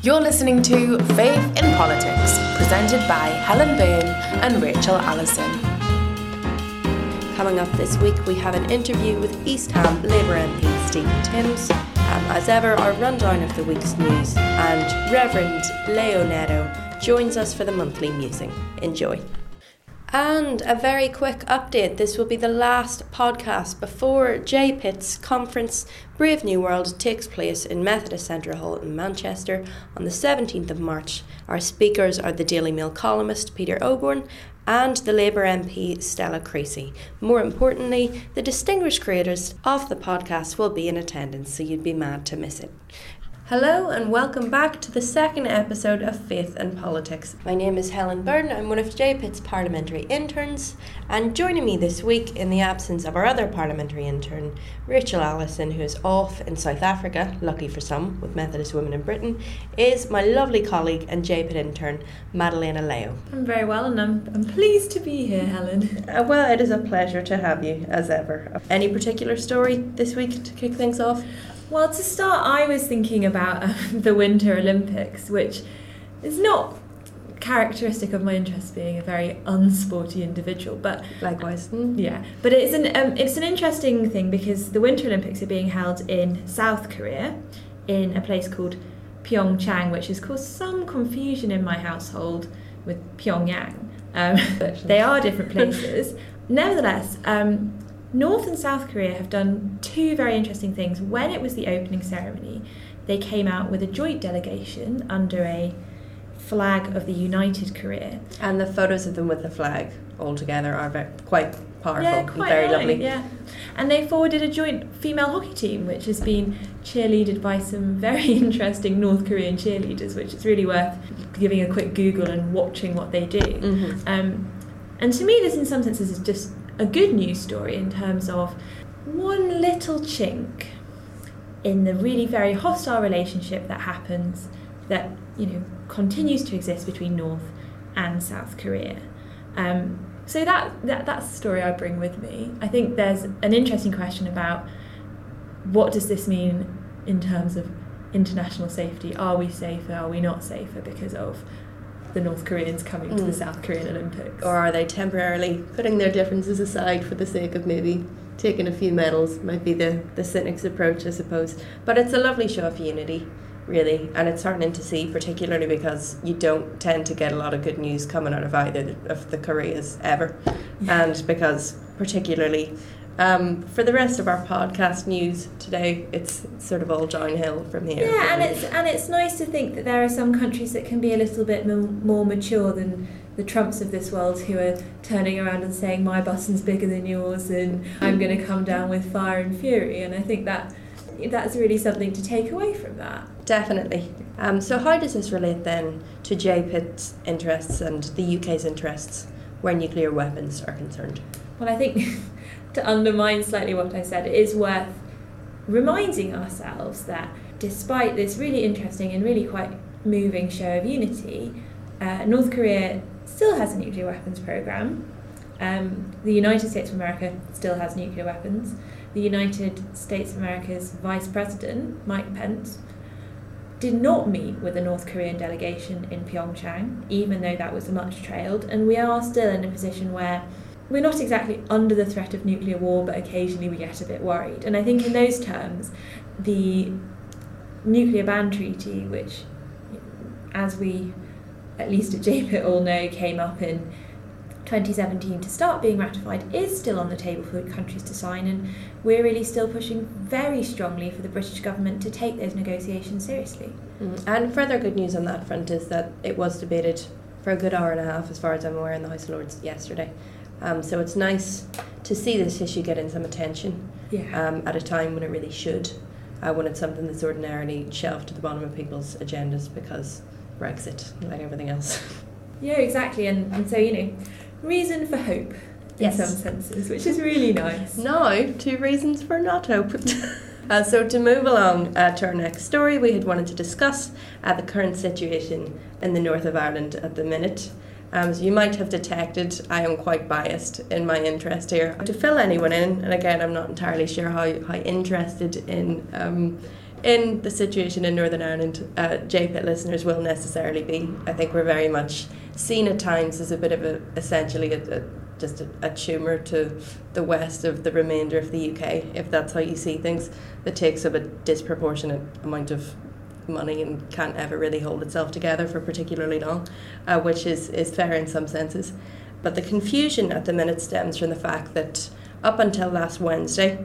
You're listening to Faith in Politics, presented by Helen Byrne and Rachel Allison. Coming up this week, we have an interview with East Ham Labour MP Stephen Timms. Um, as ever, our rundown of the week's news, and Reverend Leo Neto joins us for the monthly musing. Enjoy. And a very quick update this will be the last podcast before JPIT's conference Brave New World takes place in Methodist Central Hall in Manchester on the 17th of March. Our speakers are the Daily Mail columnist Peter Oborne and the Labour MP Stella Creasy. More importantly, the distinguished creators of the podcast will be in attendance, so you'd be mad to miss it. Hello and welcome back to the second episode of Faith and Politics. My name is Helen Byrne. I'm one of JPIT's parliamentary interns, and joining me this week, in the absence of our other parliamentary intern, Rachel Allison, who is off in South Africa, lucky for some, with Methodist Women in Britain, is my lovely colleague and JPIT intern, Madalena Leo. I'm very well, and I'm, I'm pleased to be here, Helen. Uh, well, it is a pleasure to have you, as ever. Any particular story this week to kick things off? Well, to start, I was thinking about um, the Winter Olympics, which is not characteristic of my interest being a very unsporty individual but likewise. Yeah. But it's an um, it's an interesting thing because the winter olympics are being held in south korea in a place called pyeongchang which has caused some confusion in my household with pyongyang. Um, they are different places. Nevertheless um, North and South Korea have done two very interesting things. When it was the opening ceremony, they came out with a joint delegation under a flag of the United Korea. And the photos of them with the flag all together are very, quite powerful yeah, quite very nice, lovely. Yeah. And they forwarded a joint female hockey team, which has been cheerleaded by some very interesting North Korean cheerleaders, which is really worth giving a quick Google and watching what they do. Mm-hmm. Um, and to me, this in some senses is just a good news story in terms of one little chink in the really very hostile relationship that happens that you know continues to exist between North and South Korea. Um, so that, that that's the story I bring with me. I think there's an interesting question about what does this mean in terms of international safety? Are we safer? Are we not safer because of the North Koreans coming mm. to the mm. South Korean Olympics. Or are they temporarily putting their differences aside for the sake of maybe taking a few medals? Might be the, the cynic's approach, I suppose. But it's a lovely show of unity, really, and it's heartening to see, particularly because you don't tend to get a lot of good news coming out of either of the Koreas ever. and because, particularly, um, for the rest of our podcast news today, it's sort of all downhill from here. Yeah, and it's and it's nice to think that there are some countries that can be a little bit more mature than the Trumps of this world who are turning around and saying my button's bigger than yours and I'm going to come down with fire and fury. And I think that that's really something to take away from that. Definitely. Um, so how does this relate then to JPIT's interests and the UK's interests where nuclear weapons are concerned? Well, I think to undermine slightly what I said, it is worth reminding ourselves that despite this really interesting and really quite moving show of unity, uh, North Korea still has a nuclear weapons program. Um, the United States of America still has nuclear weapons. The United States of America's Vice President, Mike Pence, did not meet with the North Korean delegation in Pyeongchang, even though that was much trailed. And we are still in a position where we're not exactly under the threat of nuclear war, but occasionally we get a bit worried. And I think in those terms, the nuclear ban treaty, which, as we at least at JPIT all know, came up in 2017 to start being ratified, is still on the table for countries to sign. And we're really still pushing very strongly for the British government to take those negotiations seriously. Mm. And further good news on that front is that it was debated for a good hour and a half, as far as I'm aware, in the House of Lords yesterday. Um, so it's nice to see this issue getting some attention yeah. um, at a time when it really should, uh, when it's something that's ordinarily shelved to the bottom of people's agendas because Brexit, like everything else. Yeah, exactly. And, and so, you know, reason for hope yes. in some senses, which is really nice. Now, two reasons for not hope. Uh, so to move along uh, to our next story, we had wanted to discuss uh, the current situation in the north of Ireland at the minute. Um, so you might have detected I am quite biased in my interest here. To fill anyone in, and again, I'm not entirely sure how, how interested in um, in the situation in Northern Ireland, uh, JPIT listeners will necessarily be. I think we're very much seen at times as a bit of a essentially a, a just a, a tumour to the west of the remainder of the UK, if that's how you see things, that takes up a disproportionate amount of money and can't ever really hold itself together for particularly long, uh, which is, is fair in some senses. But the confusion at the minute stems from the fact that up until last Wednesday,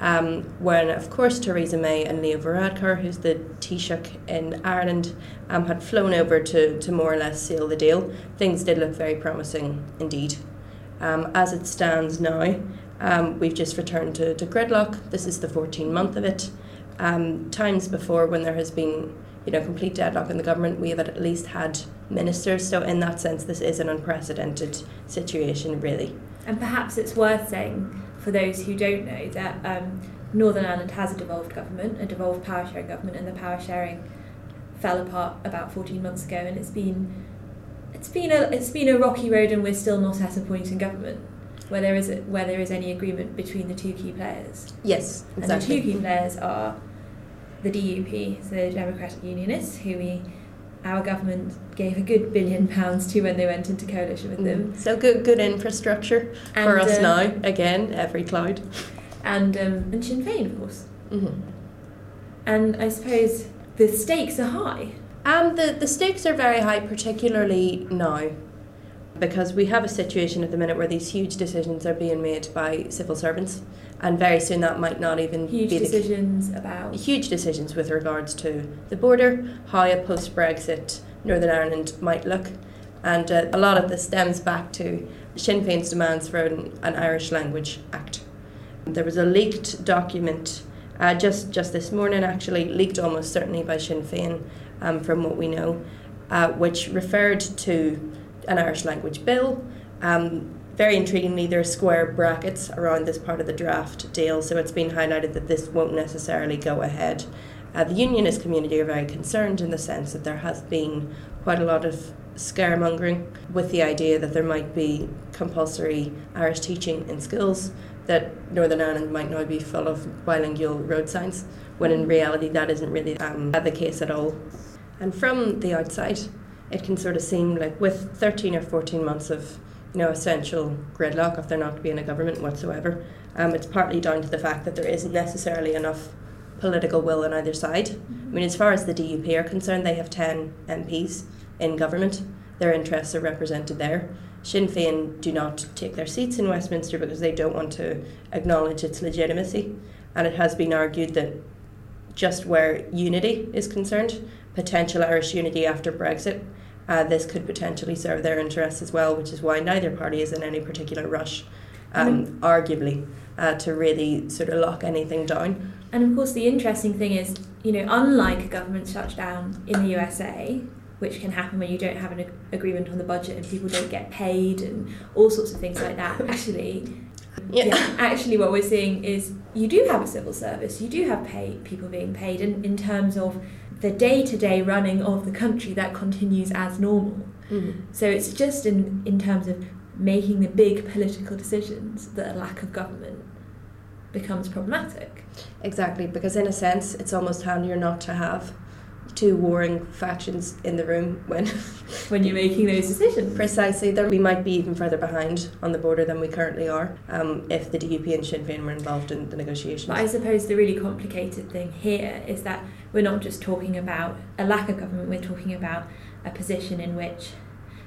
um, when of course Theresa May and Leo Varadkar, who's the Taoiseach in Ireland, um, had flown over to, to more or less seal the deal, things did look very promising indeed. Um, as it stands now, um, we've just returned to, to gridlock. This is the 14 month of it. Um, times before, when there has been you know complete deadlock in the government, we have at least had ministers. So in that sense, this is an unprecedented situation, really. And perhaps it's worth saying for those who don't know that um, Northern Ireland has a devolved government, a devolved power sharing government, and the power sharing fell apart about 14 months ago, and it's been it's been a it's been a rocky road, and we're still not at a point in government where there is a, where there is any agreement between the two key players. Yes, exactly. And the two key players are the DUP, so the Democratic Unionists, who we our government gave a good billion pounds to when they went into coalition with them. Mm. So good, good infrastructure and, for us uh, now. Again, every cloud. And um, and Sinn Féin, of course. Mm-hmm. And I suppose the stakes are high. Um, the, the stakes are very high, particularly now, because we have a situation at the minute where these huge decisions are being made by civil servants, and very soon that might not even huge be decisions about huge decisions with regards to the border, how a post Brexit Northern Ireland might look, and uh, a lot of this stems back to Sinn Féin's demands for an, an Irish Language Act. There was a leaked document uh, just just this morning, actually leaked almost certainly by Sinn Féin um, from what we know, uh, which referred to an Irish language bill. Um, very intriguingly, there are square brackets around this part of the draft deal, so it's been highlighted that this won't necessarily go ahead. Uh, the unionist community are very concerned in the sense that there has been quite a lot of scaremongering with the idea that there might be compulsory Irish teaching in schools, that Northern Ireland might now be full of bilingual road signs, when in reality that isn't really um, the case at all. And from the outside, it can sort of seem like with 13 or 14 months of know essential gridlock, if they're not to be in a government whatsoever, um, it's partly down to the fact that there isn't necessarily enough political will on either side. I mean, as far as the DUP are concerned, they have 10 MPs in government. Their interests are represented there. Sinn Féin do not take their seats in Westminster because they don't want to acknowledge its legitimacy. And it has been argued that just where unity is concerned, potential Irish unity after Brexit, uh, this could potentially serve their interests as well, which is why neither party is in any particular rush, um, mm. arguably, uh, to really sort of lock anything down. And of course, the interesting thing is, you know, unlike a government shutdown in the USA, which can happen when you don't have an ag- agreement on the budget and people don't get paid and all sorts of things like that, actually, yeah. yeah. actually what we're seeing is you do have a civil service you do have pay people being paid in, in terms of the day-to-day running of the country that continues as normal mm. so it's just in in terms of making the big political decisions that a lack of government becomes problematic exactly because in a sense it's almost handier not to have two warring factions in the room when when you're making those decisions. Precisely, that we might be even further behind on the border than we currently are um, if the DUP and Sinn Féin were involved in the negotiations. But I suppose the really complicated thing here is that we're not just talking about a lack of government, we're talking about a position in which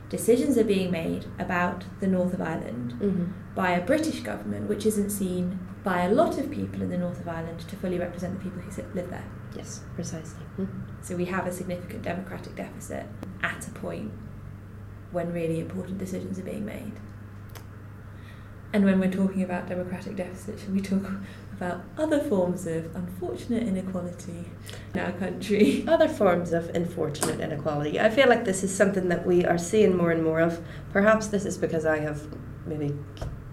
decisions are being made about the north of Ireland mm-hmm. by a British government, which isn't seen by a lot of people in the north of Ireland to fully represent the people who live there. Yes, precisely. Mm-hmm. So we have a significant democratic deficit at a point when really important decisions are being made. And when we're talking about democratic deficit, should we talk about other forms of unfortunate inequality in our country? Other forms of unfortunate inequality. I feel like this is something that we are seeing more and more of. Perhaps this is because I have maybe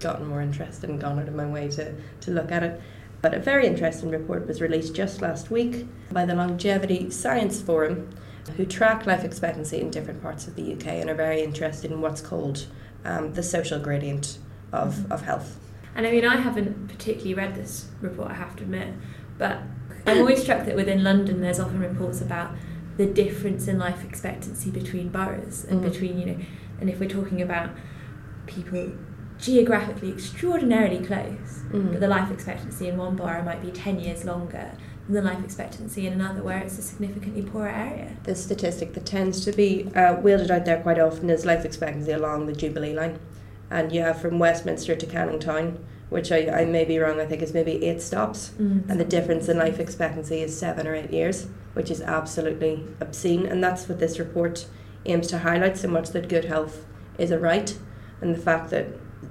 gotten more interested and gone out of my way to, to look at it. But a very interesting report was released just last week by the Longevity Science Forum, who track life expectancy in different parts of the UK and are very interested in what's called um, the social gradient of, of health. And I mean, I haven't particularly read this report, I have to admit, but I'm always struck that within London there's often reports about the difference in life expectancy between boroughs and Mm. between, you know, and if we're talking about people geographically extraordinarily close, Mm. but the life expectancy in one borough might be 10 years longer than the life expectancy in another where it's a significantly poorer area. The statistic that tends to be uh, wielded out there quite often is life expectancy along the Jubilee line. And you have from Westminster to Canning Town, which I, I may be wrong, I think is maybe eight stops. Mm. And the difference in life expectancy is seven or eight years, which is absolutely obscene. And that's what this report aims to highlight so much that good health is a right, and the fact that,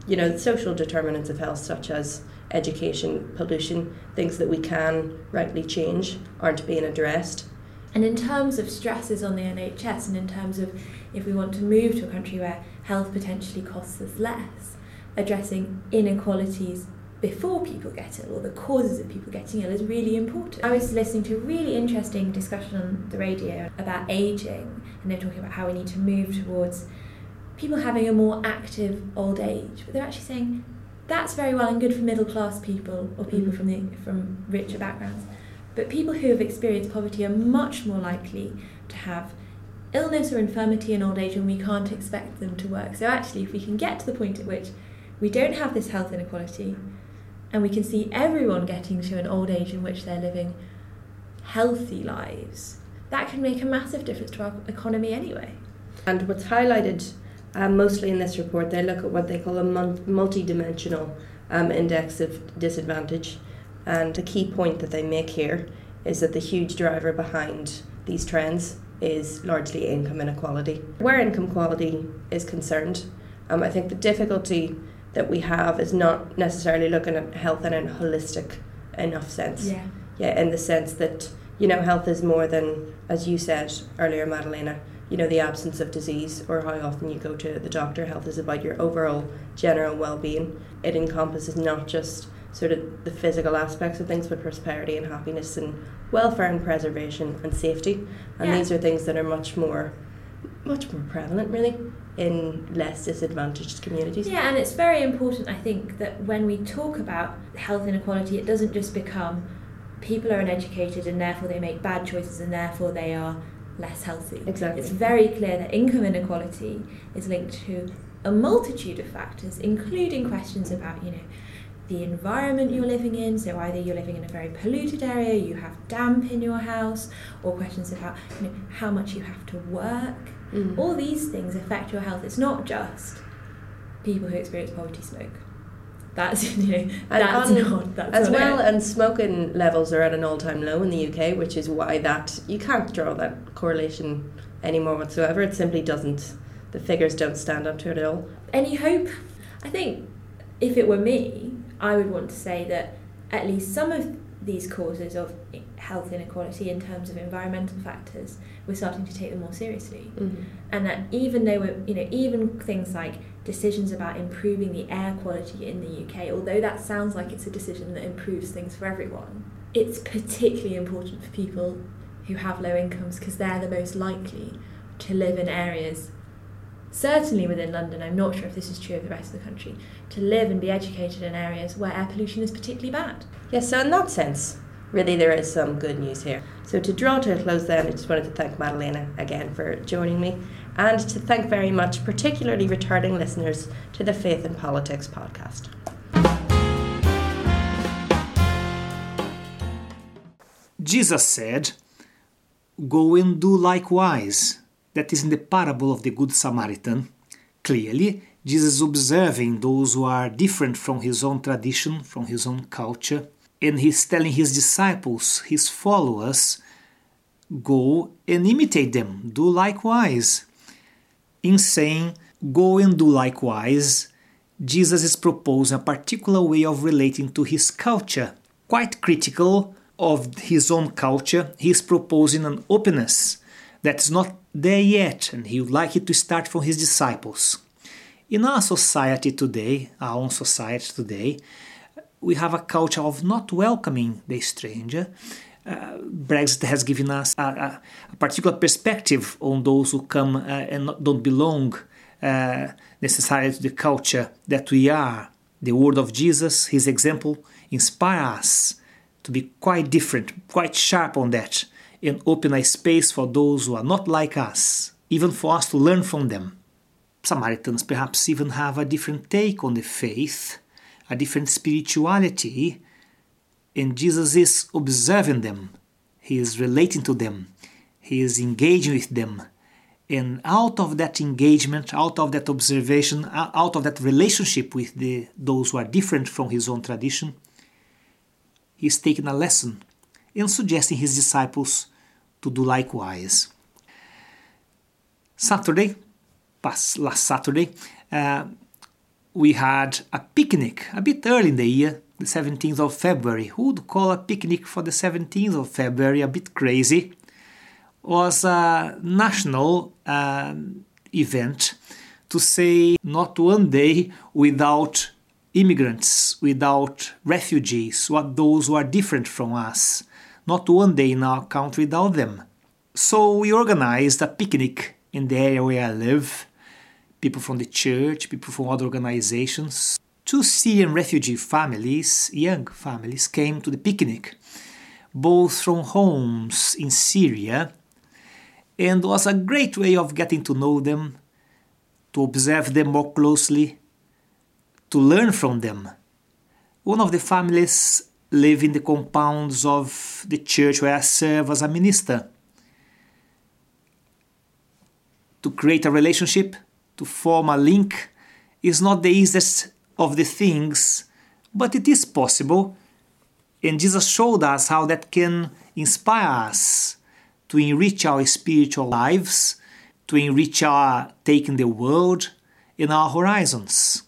you know, social determinants of health, such as education, pollution, things that we can rightly change, aren't being addressed. And in terms of stresses on the NHS, and in terms of if we want to move to a country where health potentially costs us less, addressing inequalities before people get ill or the causes of people getting ill is really important. I was listening to a really interesting discussion on the radio about ageing, and they're talking about how we need to move towards people having a more active old age. But they're actually saying that's very well and good for middle class people or people Mm. from the from richer backgrounds. But people who have experienced poverty are much more likely to have illness or infirmity in old age and we can't expect them to work. So actually if we can get to the point at which we don't have this health inequality and we can see everyone getting to an old age in which they're living healthy lives, that can make a massive difference to our economy anyway. And what's highlighted um, mostly in this report, they look at what they call a multi-dimensional um, index of disadvantage. And a key point that they make here is that the huge driver behind these trends is largely income inequality. Where income quality is concerned, um, I think the difficulty that we have is not necessarily looking at health in a holistic enough sense. Yeah. Yeah, in the sense that, you know, health is more than, as you said earlier, Madalena, you know, the absence of disease or how often you go to the doctor. Health is about your overall general well being. It encompasses not just sort of the physical aspects of things, but prosperity and happiness and welfare and preservation and safety. And Yeah. these are things that are much more much more prevalent really in less disadvantaged communities. Yeah, and it's very important, I think, that when we talk about health inequality, it doesn't just become people are uneducated and therefore they make bad choices and therefore they are less healthy. Exactly. It's very clear that income inequality is linked to a multitude of factors, including questions about, you know, the environment you're living in. So either you're living in a very polluted area, you have damp in your house, or questions about you know, how much you have to work. Mm. All these things affect your health. It's not just people who experience poverty smoke. That's you know that's on- not that's As not well, it. and smoking levels are at an all-time low in the UK, which is why that you can't draw that correlation anymore whatsoever. It simply doesn't. The figures don't stand up to it at all. Any hope? I think if it were me, I would want to say that at least some of these causes of health inequality in terms of environmental factors, we're starting to take them more seriously. Mm-hmm. and that even though we're, you know even things like decisions about improving the air quality in the UK although that sounds like it's a decision that improves things for everyone it's particularly important for people who have low incomes because they're the most likely to live in areas certainly within London I'm not sure if this is true of the rest of the country to live and be educated in areas where air pollution is particularly bad Yes, so in that sense, really there is some good news here. So to draw to a close then, I just wanted to thank Madalena again for joining me and to thank very much particularly returning listeners to the Faith and Politics podcast. Jesus said, Go and do likewise. That is in the parable of the Good Samaritan. Clearly, Jesus is observing those who are different from his own tradition, from his own culture, and he's telling his disciples, his followers, go and imitate them, do likewise. In saying, go and do likewise, Jesus is proposing a particular way of relating to his culture. Quite critical of his own culture, he is proposing an openness that is not there yet, and he would like it to start from his disciples. In our society today, our own society today, we have a culture of not welcoming the stranger. Uh, Brexit has given us a, a, particular perspective on those who come uh, and don't belong uh, necessarily to the culture that we are. The word of Jesus, his example, inspire us to be quite different, quite sharp on that, and open a space for those who are not like us, even for us to learn from them. Samaritans perhaps even have a different take on the faith, a different spirituality, and Jesus is observing them, He is relating to them, He is engaging with them. And out of that engagement, out of that observation, uh, out of that relationship with the, those who are different from his own tradition, he is taking a lesson and suggesting his disciples to do likewise. Saturday, last Saturday, uh, we had a picnic a bit early in the year, the 17th of February. Who would call a picnic for the 17th of February a bit crazy? Was a national uh, event to say not one day without immigrants, without refugees, what those who are different from us. Not one day in our country without them. So we organized a picnic in the area where I live. People from the church, people from other organizations. Two Syrian refugee families, young families, came to the picnic, both from homes in Syria, and was a great way of getting to know them, to observe them more closely, to learn from them. One of the families live in the compounds of the church where I serve as a minister. To create a relationship, to form a link, is not the easiest of the things, but it is possible. And Jesus showed us how that can inspire us to enrich our spiritual lives, to enrich our taking the world and our horizons.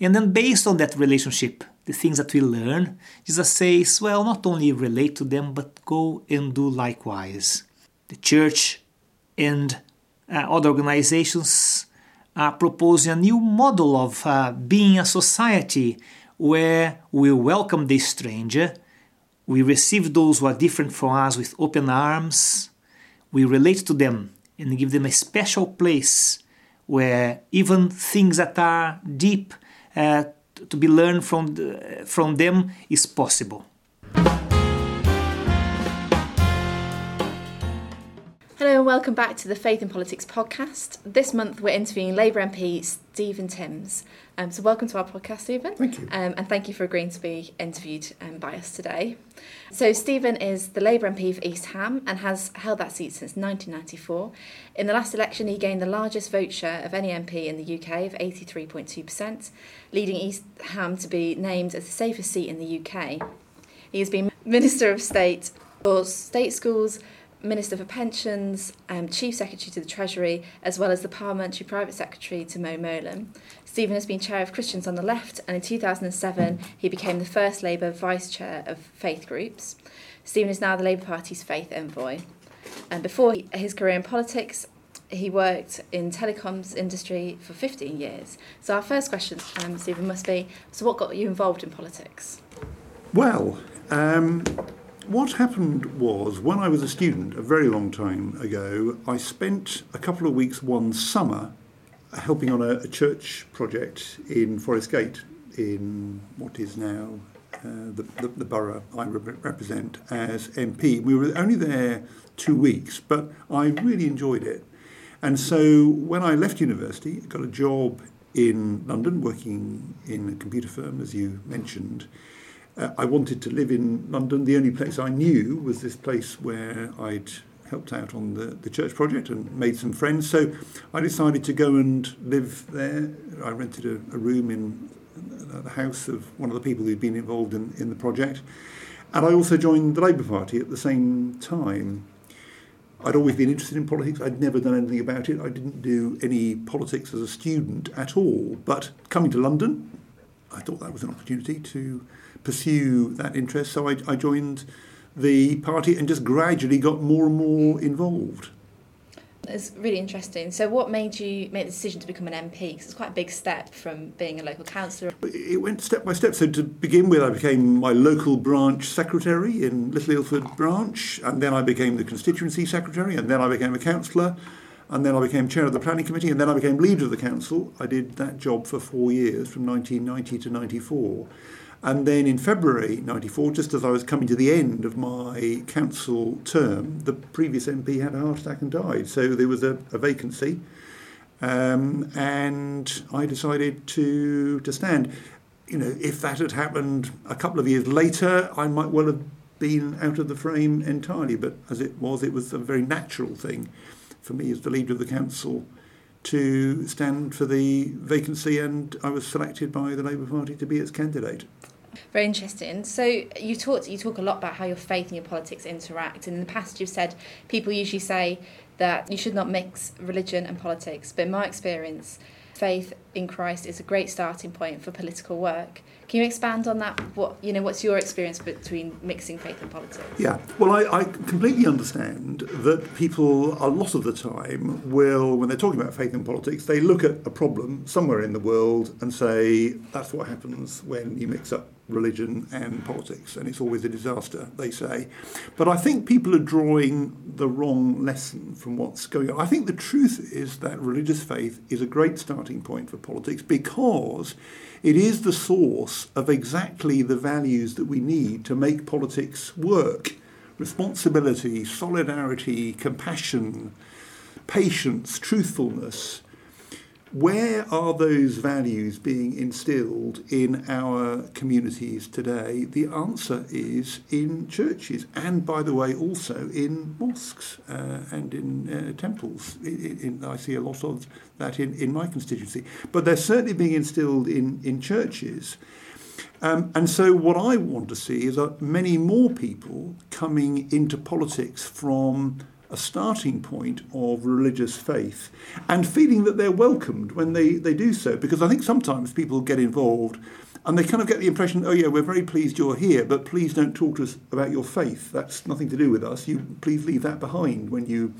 And then, based on that relationship, the things that we learn, Jesus says, well, not only relate to them, but go and do likewise. The church and uh, other organizations are proposing a new model of uh, being a society where we welcome the stranger, we receive those who are different from us with open arms, we relate to them and give them a special place where even things that are deep uh, to be learned from, the, from them is possible. Hello and welcome back to the Faith in Politics podcast. This month we're interviewing Labour MP Stephen Timms. Um, so welcome to our podcast, Stephen. Thank you. Um, and thank you for agreeing to be interviewed um, by us today. So Stephen is the Labour MP for East Ham and has held that seat since 1994. In the last election, he gained the largest vote share of any MP in the UK of 83.2%, leading East Ham to be named as the safest seat in the UK. He has been Minister of State for State Schools, Minister for Pensions, um, Chief Secretary to the Treasury, as well as the Parliamentary Private Secretary to Mo Mowlam. Stephen has been chair of Christians on the Left, and in 2007 he became the first Labour vice chair of faith groups. Stephen is now the Labour Party's faith envoy. And before his career in politics, he worked in telecoms industry for 15 years. So our first question, um, Stephen, must be: So, what got you involved in politics? Well, um, what happened was when I was a student a very long time ago, I spent a couple of weeks one summer helping on a, a church project in Forest Gate, in what is now uh, the, the, the, borough I re- represent as MP. We were only there two weeks, but I really enjoyed it. And so when I left university, got a job in London working in a computer firm, as you mentioned. Uh, I wanted to live in London. The only place I knew was this place where I'd helped out on the, the church project and made some friends. So I decided to go and live there. I rented a, a room in the house of one of the people who'd been involved in, in the project. And I also joined the Labour Party at the same time. I'd always been interested in politics. I'd never done anything about it. I didn't do any politics as a student at all. But coming to London, I thought that was an opportunity to pursue that interest. So I, I joined the party and just gradually got more and more involved. It's really interesting. So, what made you make the decision to become an MP? Because it's quite a big step from being a local councillor. It went step by step. So, to begin with, I became my local branch secretary in Little Ilford branch, and then I became the constituency secretary, and then I became a councillor, and then I became chair of the planning committee, and then I became leader of the council. I did that job for four years, from 1990 to 94. And then in February 94, just as I was coming to the end of my council term, the previous MP had a heart attack and died. So there was a, a vacancy. Um, and I decided to, to stand. You know, if that had happened a couple of years later, I might well have been out of the frame entirely. But as it was, it was a very natural thing for me as the leader of the council to stand for the vacancy, and I was selected by the Labour Party to be its candidate. Very interesting. So you talk you talk a lot about how your faith and your politics interact, and in the past you've said people usually say that you should not mix religion and politics, but in my experience, faith in Christ is a great starting point for political work. Can you expand on that? What you know, what's your experience between mixing faith and politics? Yeah, well, I, I completely understand that people a lot of the time will, when they're talking about faith and politics, they look at a problem somewhere in the world and say that's what happens when you mix up religion and politics, and it's always a disaster, they say. But I think people are drawing the wrong lesson from what's going on. I think the truth is that religious faith is a great starting point for politics because it is the source of exactly the values that we need to make politics work responsibility, solidarity, compassion, patience, truthfulness where are those values being instilled in our communities today? The answer is in churches, and by the way, also in mosques uh, and in uh, temples. In, in, I see a lot of that in, in my constituency, but they're certainly being instilled in, in churches. Um, and so, what I want to see is that many more people coming into politics from a starting point of religious faith and feeling that they're welcomed when they, they do so. Because I think sometimes people get involved and they kind of get the impression, oh yeah, we're very pleased you're here, but please don't talk to us about your faith. That's nothing to do with us. You please leave that behind when you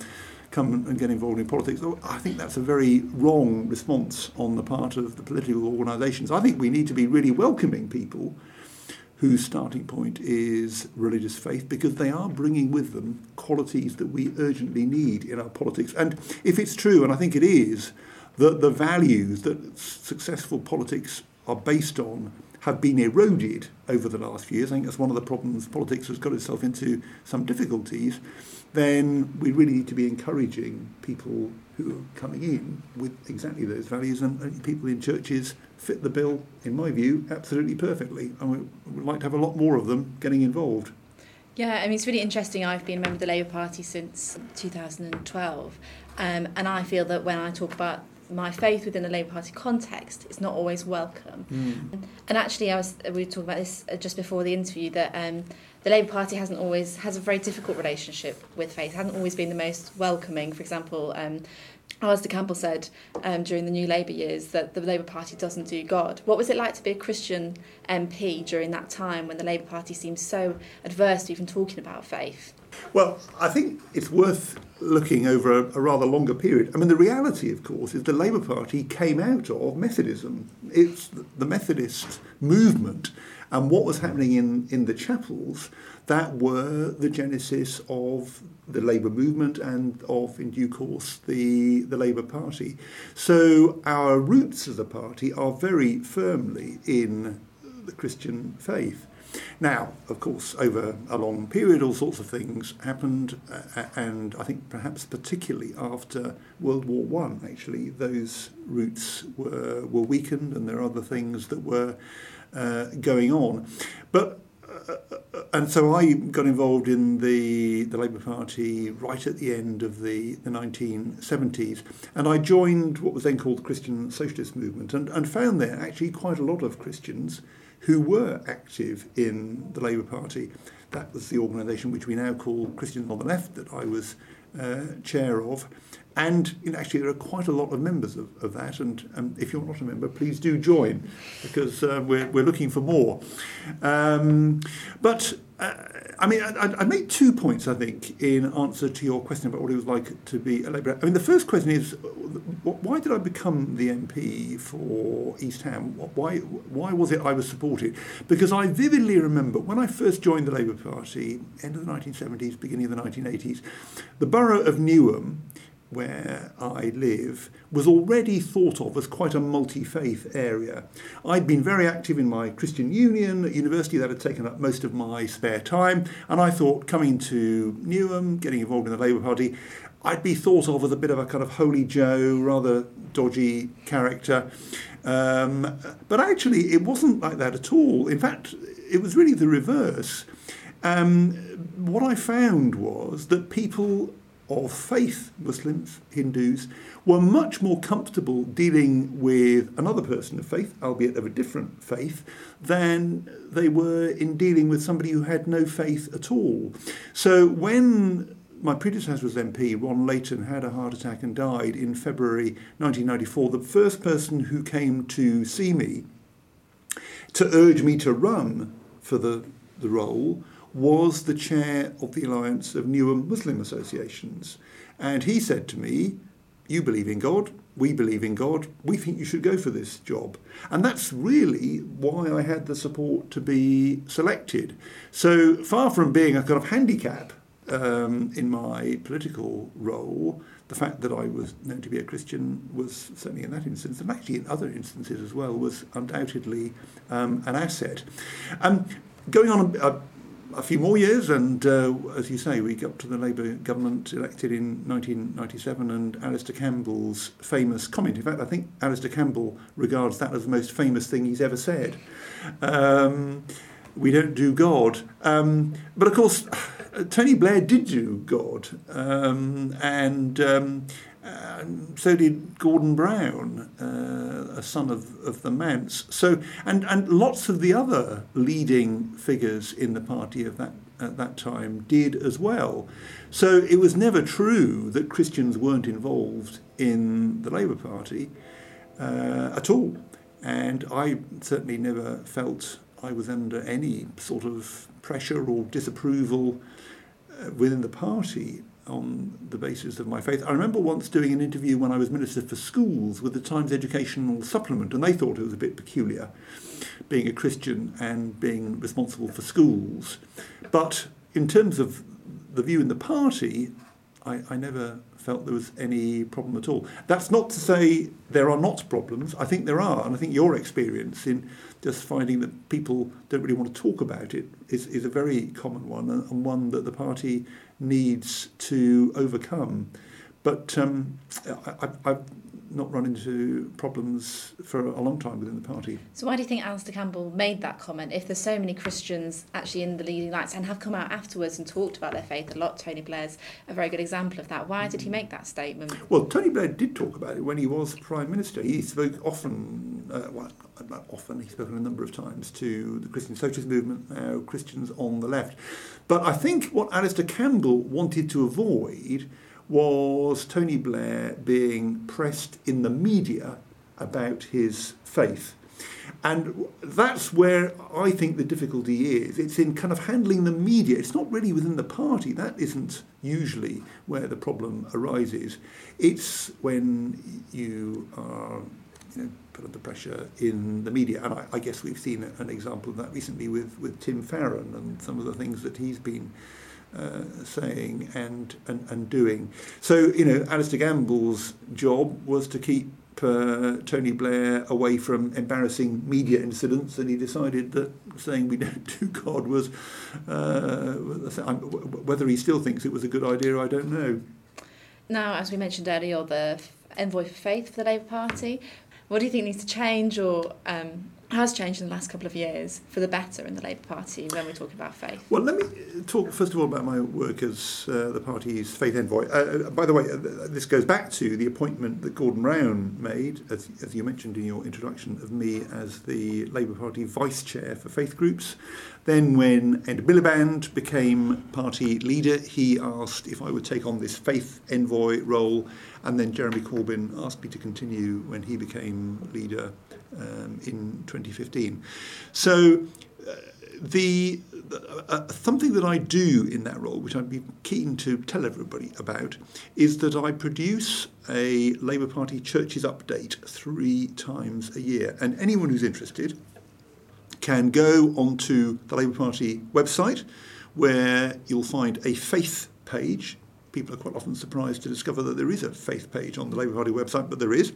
come and get involved in politics. I think that's a very wrong response on the part of the political organisations. I think we need to be really welcoming people whose starting point is religious faith because they are bringing with them qualities that we urgently need in our politics. And if it's true, and I think it is, that the values that successful politics are based on have been eroded over the last few years, I think that's one of the problems politics has got itself into some difficulties, then we really need to be encouraging people who are coming in with exactly those values and, people in churches fit the bill, in my view, absolutely perfectly. And we would like to have a lot more of them getting involved. Yeah, I mean, it's really interesting. I've been a member of the Labour Party since 2012, um, and I feel that when I talk about my faith within the Labour Party context, is not always welcome. Mm. And actually, I was we were talking about this uh, just before the interview that um, the Labour Party hasn't always has a very difficult relationship with faith. hasn't always been the most welcoming. For example, um, Alastair Campbell said um, during the New Labour years that the Labour Party doesn't do God. What was it like to be a Christian MP during that time when the Labour Party seemed so adverse to even talking about faith? Well, I think it's worth looking over a, a, rather longer period. I mean, the reality, of course, is the Labour Party came out of Methodism. It's the Methodist movement and what was happening in, in the chapels that were the genesis of the Labour movement and of, in due course, the, the Labour Party. So our roots as a party are very firmly in the Christian faith. Now, of course, over a long period, all sorts of things happened, uh, and I think perhaps particularly after World War One, actually, those roots were were weakened, and there are other things that were uh, going on. But uh, and so I got involved in the, the Labour Party right at the end of the, the 1970s, and I joined what was then called the Christian Socialist Movement, and, and found there actually quite a lot of Christians who were active in the Labour Party. That was the organisation which we now call Christians on the Left, that I was uh, chair of. And you know, actually, there are quite a lot of members of, of that. And um, if you're not a member, please do join because uh, we're, we're looking for more. Um, but uh, I mean, I, I make two points, I think, in answer to your question about what it was like to be a Labour. I mean, the first question is why did I become the MP for East Ham? Why, why was it I was supported? Because I vividly remember when I first joined the Labour Party, end of the 1970s, beginning of the 1980s, the borough of Newham where I live was already thought of as quite a multi faith area. I'd been very active in my Christian Union at university, that had taken up most of my spare time, and I thought coming to Newham, getting involved in the Labour Party, I'd be thought of as a bit of a kind of holy Joe, rather dodgy character. Um, but actually, it wasn't like that at all. In fact, it was really the reverse. Um, what I found was that people of faith, Muslims, Hindus, were much more comfortable dealing with another person of faith, albeit of a different faith, than they were in dealing with somebody who had no faith at all. So when my predecessor as MP, Ron Leighton, had a heart attack and died in February 1994, the first person who came to see me to urge me to run for the, the role was the chair of the Alliance of Newham Muslim Associations. And he said to me, You believe in God, we believe in God, we think you should go for this job. And that's really why I had the support to be selected. So far from being a kind of handicap um, in my political role, the fact that I was known to be a Christian was certainly in that instance, and actually in other instances as well, was undoubtedly um, an asset. Um, going on a, a a few more years, and uh, as you say, we got to the Labour government elected in 1997, and Alastair Campbell's famous comment. In fact, I think Alastair Campbell regards that as the most famous thing he's ever said. Um, we don't do God. Um, but of course, Tony Blair did do God, um, and um, and so did Gordon Brown, uh, a son of, of the manse. So, and, and lots of the other leading figures in the party of that, at that time did as well. So it was never true that Christians weren't involved in the Labour Party uh, at all. And I certainly never felt I was under any sort of pressure or disapproval uh, within the party on the basis of my faith. I remember once doing an interview when I was Minister for Schools with the Times Educational Supplement, and they thought it was a bit peculiar being a Christian and being responsible for schools. But in terms of the view in the party, I, I never felt there was any problem at all. That's not to say there are not problems. I think there are, and I think your experience in just finding that people don't really want to talk about it is, is a very common one, and one that the party needs to overcome. But um, I, have not run into problems for a long time within the party. So why do you think Alastair Campbell made that comment? If there's so many Christians actually in the leading lights and have come out afterwards and talked about their faith a lot, Tony Blair's a very good example of that. Why did he make that statement? Well, Tony Blair did talk about it when he was Prime Minister. He spoke often, uh, well, not often, he's spoken a number of times to the Christian Socialist movement, now Christians on the left. But I think what Alastair Campbell wanted to avoid was Tony Blair being pressed in the media about his faith. And that's where I think the difficulty is. It's in kind of handling the media. It's not really within the party. That isn't usually where the problem arises. It's when you are you know, put under pressure in the media. And I, I guess we've seen an example of that recently with, with Tim Farron and some of the things that he's been uh, saying and, and, and doing. So, you know, Alastair Campbell's job was to keep uh, Tony Blair away from embarrassing media incidents, and he decided that saying we don't do God was, uh, whether he still thinks it was a good idea, I don't know. Now, as we mentioned earlier, the envoy for faith for the Labour Party. What do you think needs to change or um, has changed in the last couple of years for the better in the Labour Party when we're talking about faith? Well, let me talk first of all about my work as uh, the party's faith envoy. Uh, uh by the way, uh, this goes back to the appointment that Gordon Brown made, as, as you mentioned in your introduction, of me as the Labour Party vice chair for faith groups. Then, when Ed Miliband became party leader, he asked if I would take on this faith envoy role, and then Jeremy Corbyn asked me to continue when he became leader um, in 2015. So uh, the uh, uh, something that I do in that role, which I'd be keen to tell everybody about, is that I produce a Labour Party churches update three times a year, and anyone who's interested can go onto the Labour Party website, where you'll find a faith page people are quite often surprised to discover that there is a faith page on the Labour Party website, but there is.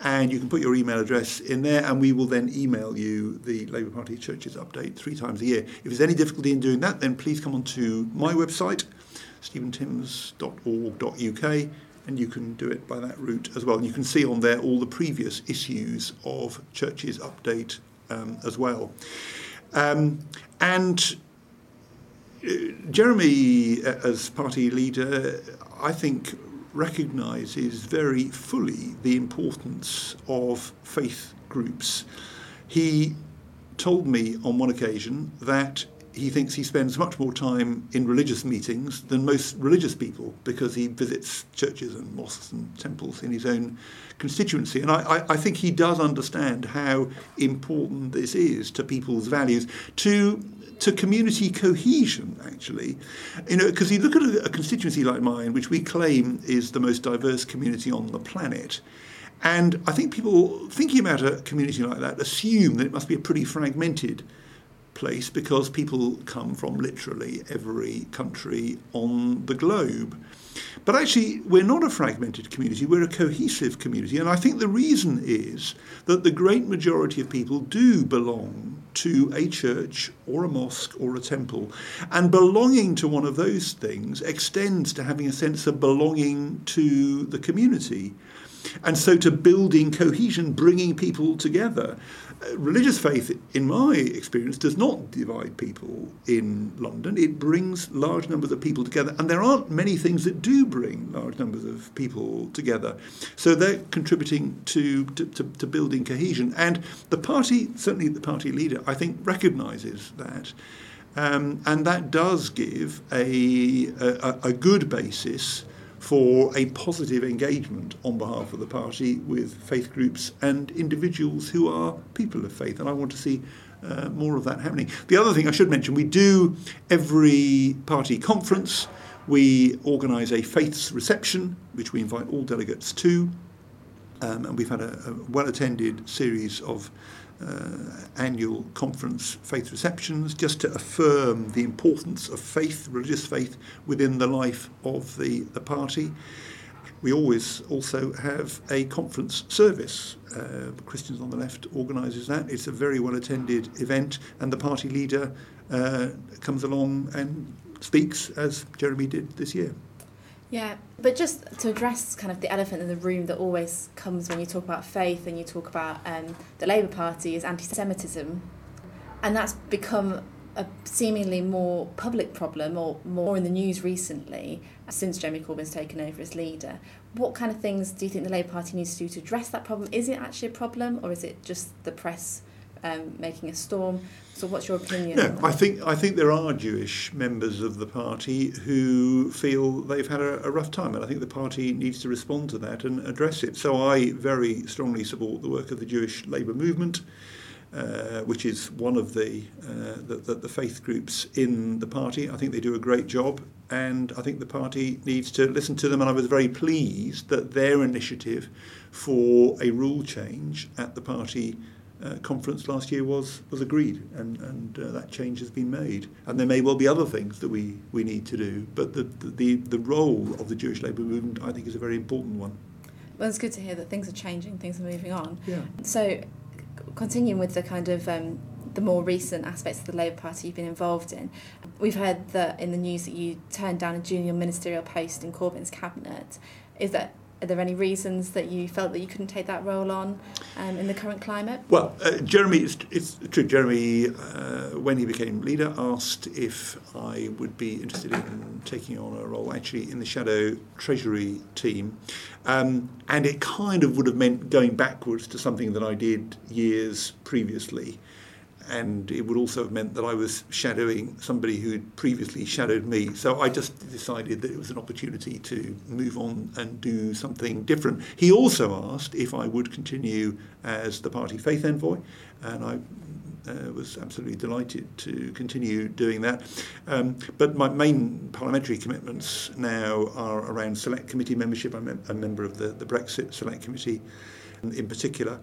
And you can put your email address in there, and we will then email you the Labour Party Churches update three times a year. If there's any difficulty in doing that, then please come onto my website, stephentimms.org.uk, and you can do it by that route as well. And you can see on there all the previous issues of Churches Update um, as well. Um, and Jeremy, uh, as party leader, I think recognises very fully the importance of faith groups. He told me on one occasion that he thinks he spends much more time in religious meetings than most religious people because he visits churches and mosques and temples in his own constituency. And I, I, I think he does understand how important this is to people's values, to to community cohesion, actually. You know, because you look at a, a constituency like mine, which we claim is the most diverse community on the planet, and I think people thinking about a community like that assume that it must be a pretty fragmented place because people come from literally every country on the globe. But actually, we're not a fragmented community, we're a cohesive community. And I think the reason is that the great majority of people do belong to a church or a mosque or a temple. And belonging to one of those things extends to having a sense of belonging to the community. And so to building cohesion, bringing people together. Religious faith, in my experience, does not divide people in London. It brings large numbers of people together. And there aren't many things that do bring large numbers of people together. So they're contributing to, to, to, to building cohesion. And the party, certainly the party leader, I think, recognises that. Um, and that does give a, a, a good basis for a positive engagement on behalf of the party with faith groups and individuals who are people of faith. And I want to see uh, more of that happening. The other thing I should mention we do every party conference, we organise a faiths reception, which we invite all delegates to. Um, and we've had a, a well attended series of annual conference faith receptions just to affirm the importance of faith, religious faith, within the life of the, the party. We always also have a conference service. Uh, Christians on the Left organises that. It's a very well attended event, and the party leader uh, comes along and speaks, as Jeremy did this year. Yeah, but just to address kind of the elephant in the room that always comes when you talk about faith and you talk about um, the Labour Party is anti Semitism. And that's become a seemingly more public problem or more in the news recently since Jeremy Corbyn's taken over as leader. What kind of things do you think the Labour Party needs to do to address that problem? Is it actually a problem or is it just the press um, making a storm? So, what's your opinion? No, I think I think there are Jewish members of the party who feel they've had a, a, rough time, and I think the party needs to respond to that and address it. So, I very strongly support the work of the Jewish Labour movement. Uh, which is one of the, uh, the, the, the faith groups in the party. I think they do a great job, and I think the party needs to listen to them. And I was very pleased that their initiative for a rule change at the party uh, conference last year was was agreed, and and uh, that change has been made. And there may well be other things that we, we need to do, but the, the the role of the Jewish labour movement, I think, is a very important one. Well, it's good to hear that things are changing, things are moving on. Yeah. So, continuing with the kind of um, the more recent aspects of the Labour Party you've been involved in, we've heard that in the news that you turned down a junior ministerial post in Corbyn's cabinet. Is that are there any reasons that you felt that you couldn't take that role on um, in the current climate? Well, uh, Jeremy, it's, it's, true. Jeremy, uh, when he became leader, asked if I would be interested in taking on a role actually in the shadow treasury team. Um, and it kind of would have meant going backwards to something that I did years previously and it would also have meant that I was shadowing somebody who had previously shadowed me. So I just decided that it was an opportunity to move on and do something different. He also asked if I would continue as the party faith envoy, and I uh, was absolutely delighted to continue doing that. Um, but my main parliamentary commitments now are around select committee membership. I'm a member of the, the Brexit Select Committee in particular.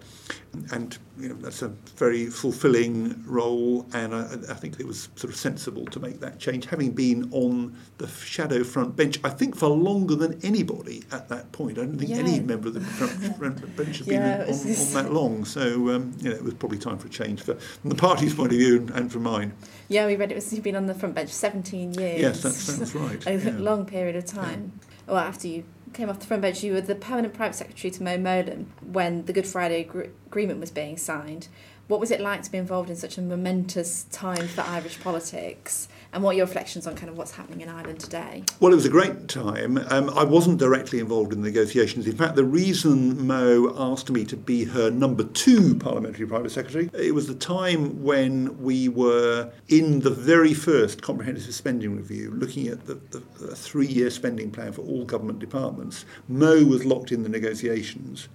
And you know, that's a very fulfilling role, and I, I think it was sort of sensible to make that change, having been on the shadow front bench, I think for longer than anybody at that point. I don't think Yeah. any member of the front, front bench had been Yeah, on, on that long. So um, you know, it was probably time for a change for, from the party's point of view and, from mine. Yeah, we read it was you've been on the front bench 17 years. Yes, that sounds right. Over yeah. a long period of time. Well, after you came off the front bench, you were the permanent private secretary to Mo Mowlam when the Good Friday Agre- Agreement was being signed. What was it like to be involved in such a momentous time for Irish politics? And what are your reflections on kind of what's happening in Ireland today? Well, it was a great time. Um, I wasn't directly involved in the negotiations. In fact, the reason Mo asked me to be her number two parliamentary private secretary, it was the time when we were in the very first comprehensive spending review, looking at the, the, the three-year spending plan for all government departments. Mo was locked in the negotiations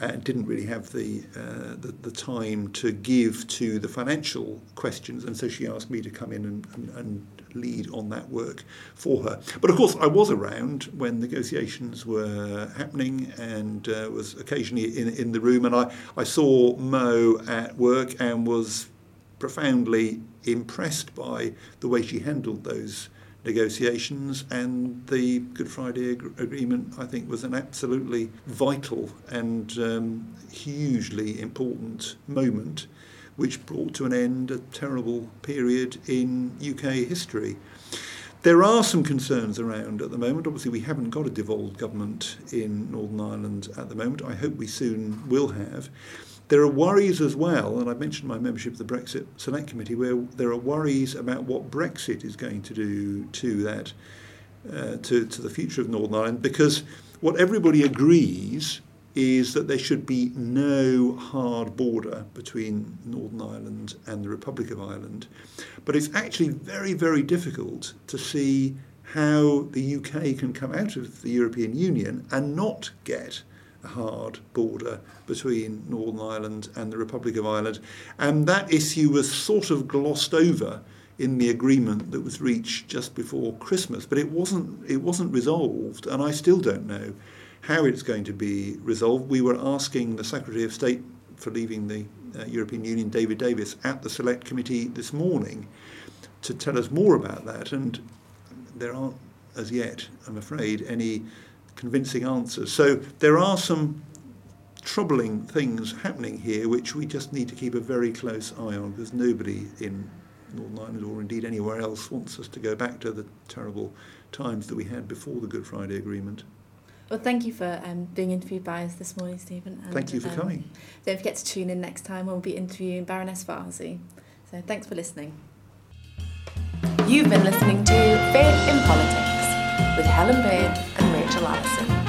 and didn't really have the, uh, the the time to give to the financial questions, and so she asked me to come in and, and, and lead on that work for her. But of course, I was around when negotiations were happening, and uh, was occasionally in in the room, and I I saw Mo at work and was profoundly impressed by the way she handled those negotiations and the Good Friday ag- Agreement I think was an absolutely vital and um, hugely important moment which brought to an end a terrible period in UK history. There are some concerns around at the moment. Obviously, we haven't got a devolved government in Northern Ireland at the moment. I hope we soon will have. There are worries as well, and I mentioned my membership of the Brexit Select Committee, where there are worries about what Brexit is going to do to that, uh, to, to the future of Northern Ireland, because what everybody agrees is that there should be no hard border between Northern Ireland and the Republic of Ireland. But it's actually very, very difficult to see how the UK can come out of the European Union and not get hard border between Northern Ireland and the Republic of Ireland. And that issue was sort of glossed over in the agreement that was reached just before Christmas, but it wasn't it wasn't resolved, and I still don't know how it's going to be resolved. We were asking the Secretary of State for leaving the uh, European Union, David Davis, at the Select Committee this morning to tell us more about that, and there aren't as yet, I'm afraid, any convincing answers. So there are some troubling things happening here which we just need to keep a very close eye on because nobody in Northern Ireland or indeed anywhere else wants us to go back to the terrible times that we had before the Good Friday Agreement. Well, thank you for um, being interviewed by us this morning, Stephen. And, Thank you for um, coming. Don't forget to tune in next time when we'll be interviewing Baroness Warsi. So thanks for listening. You've been listening to Faith in Politics with Helen Baird Angelopoulou.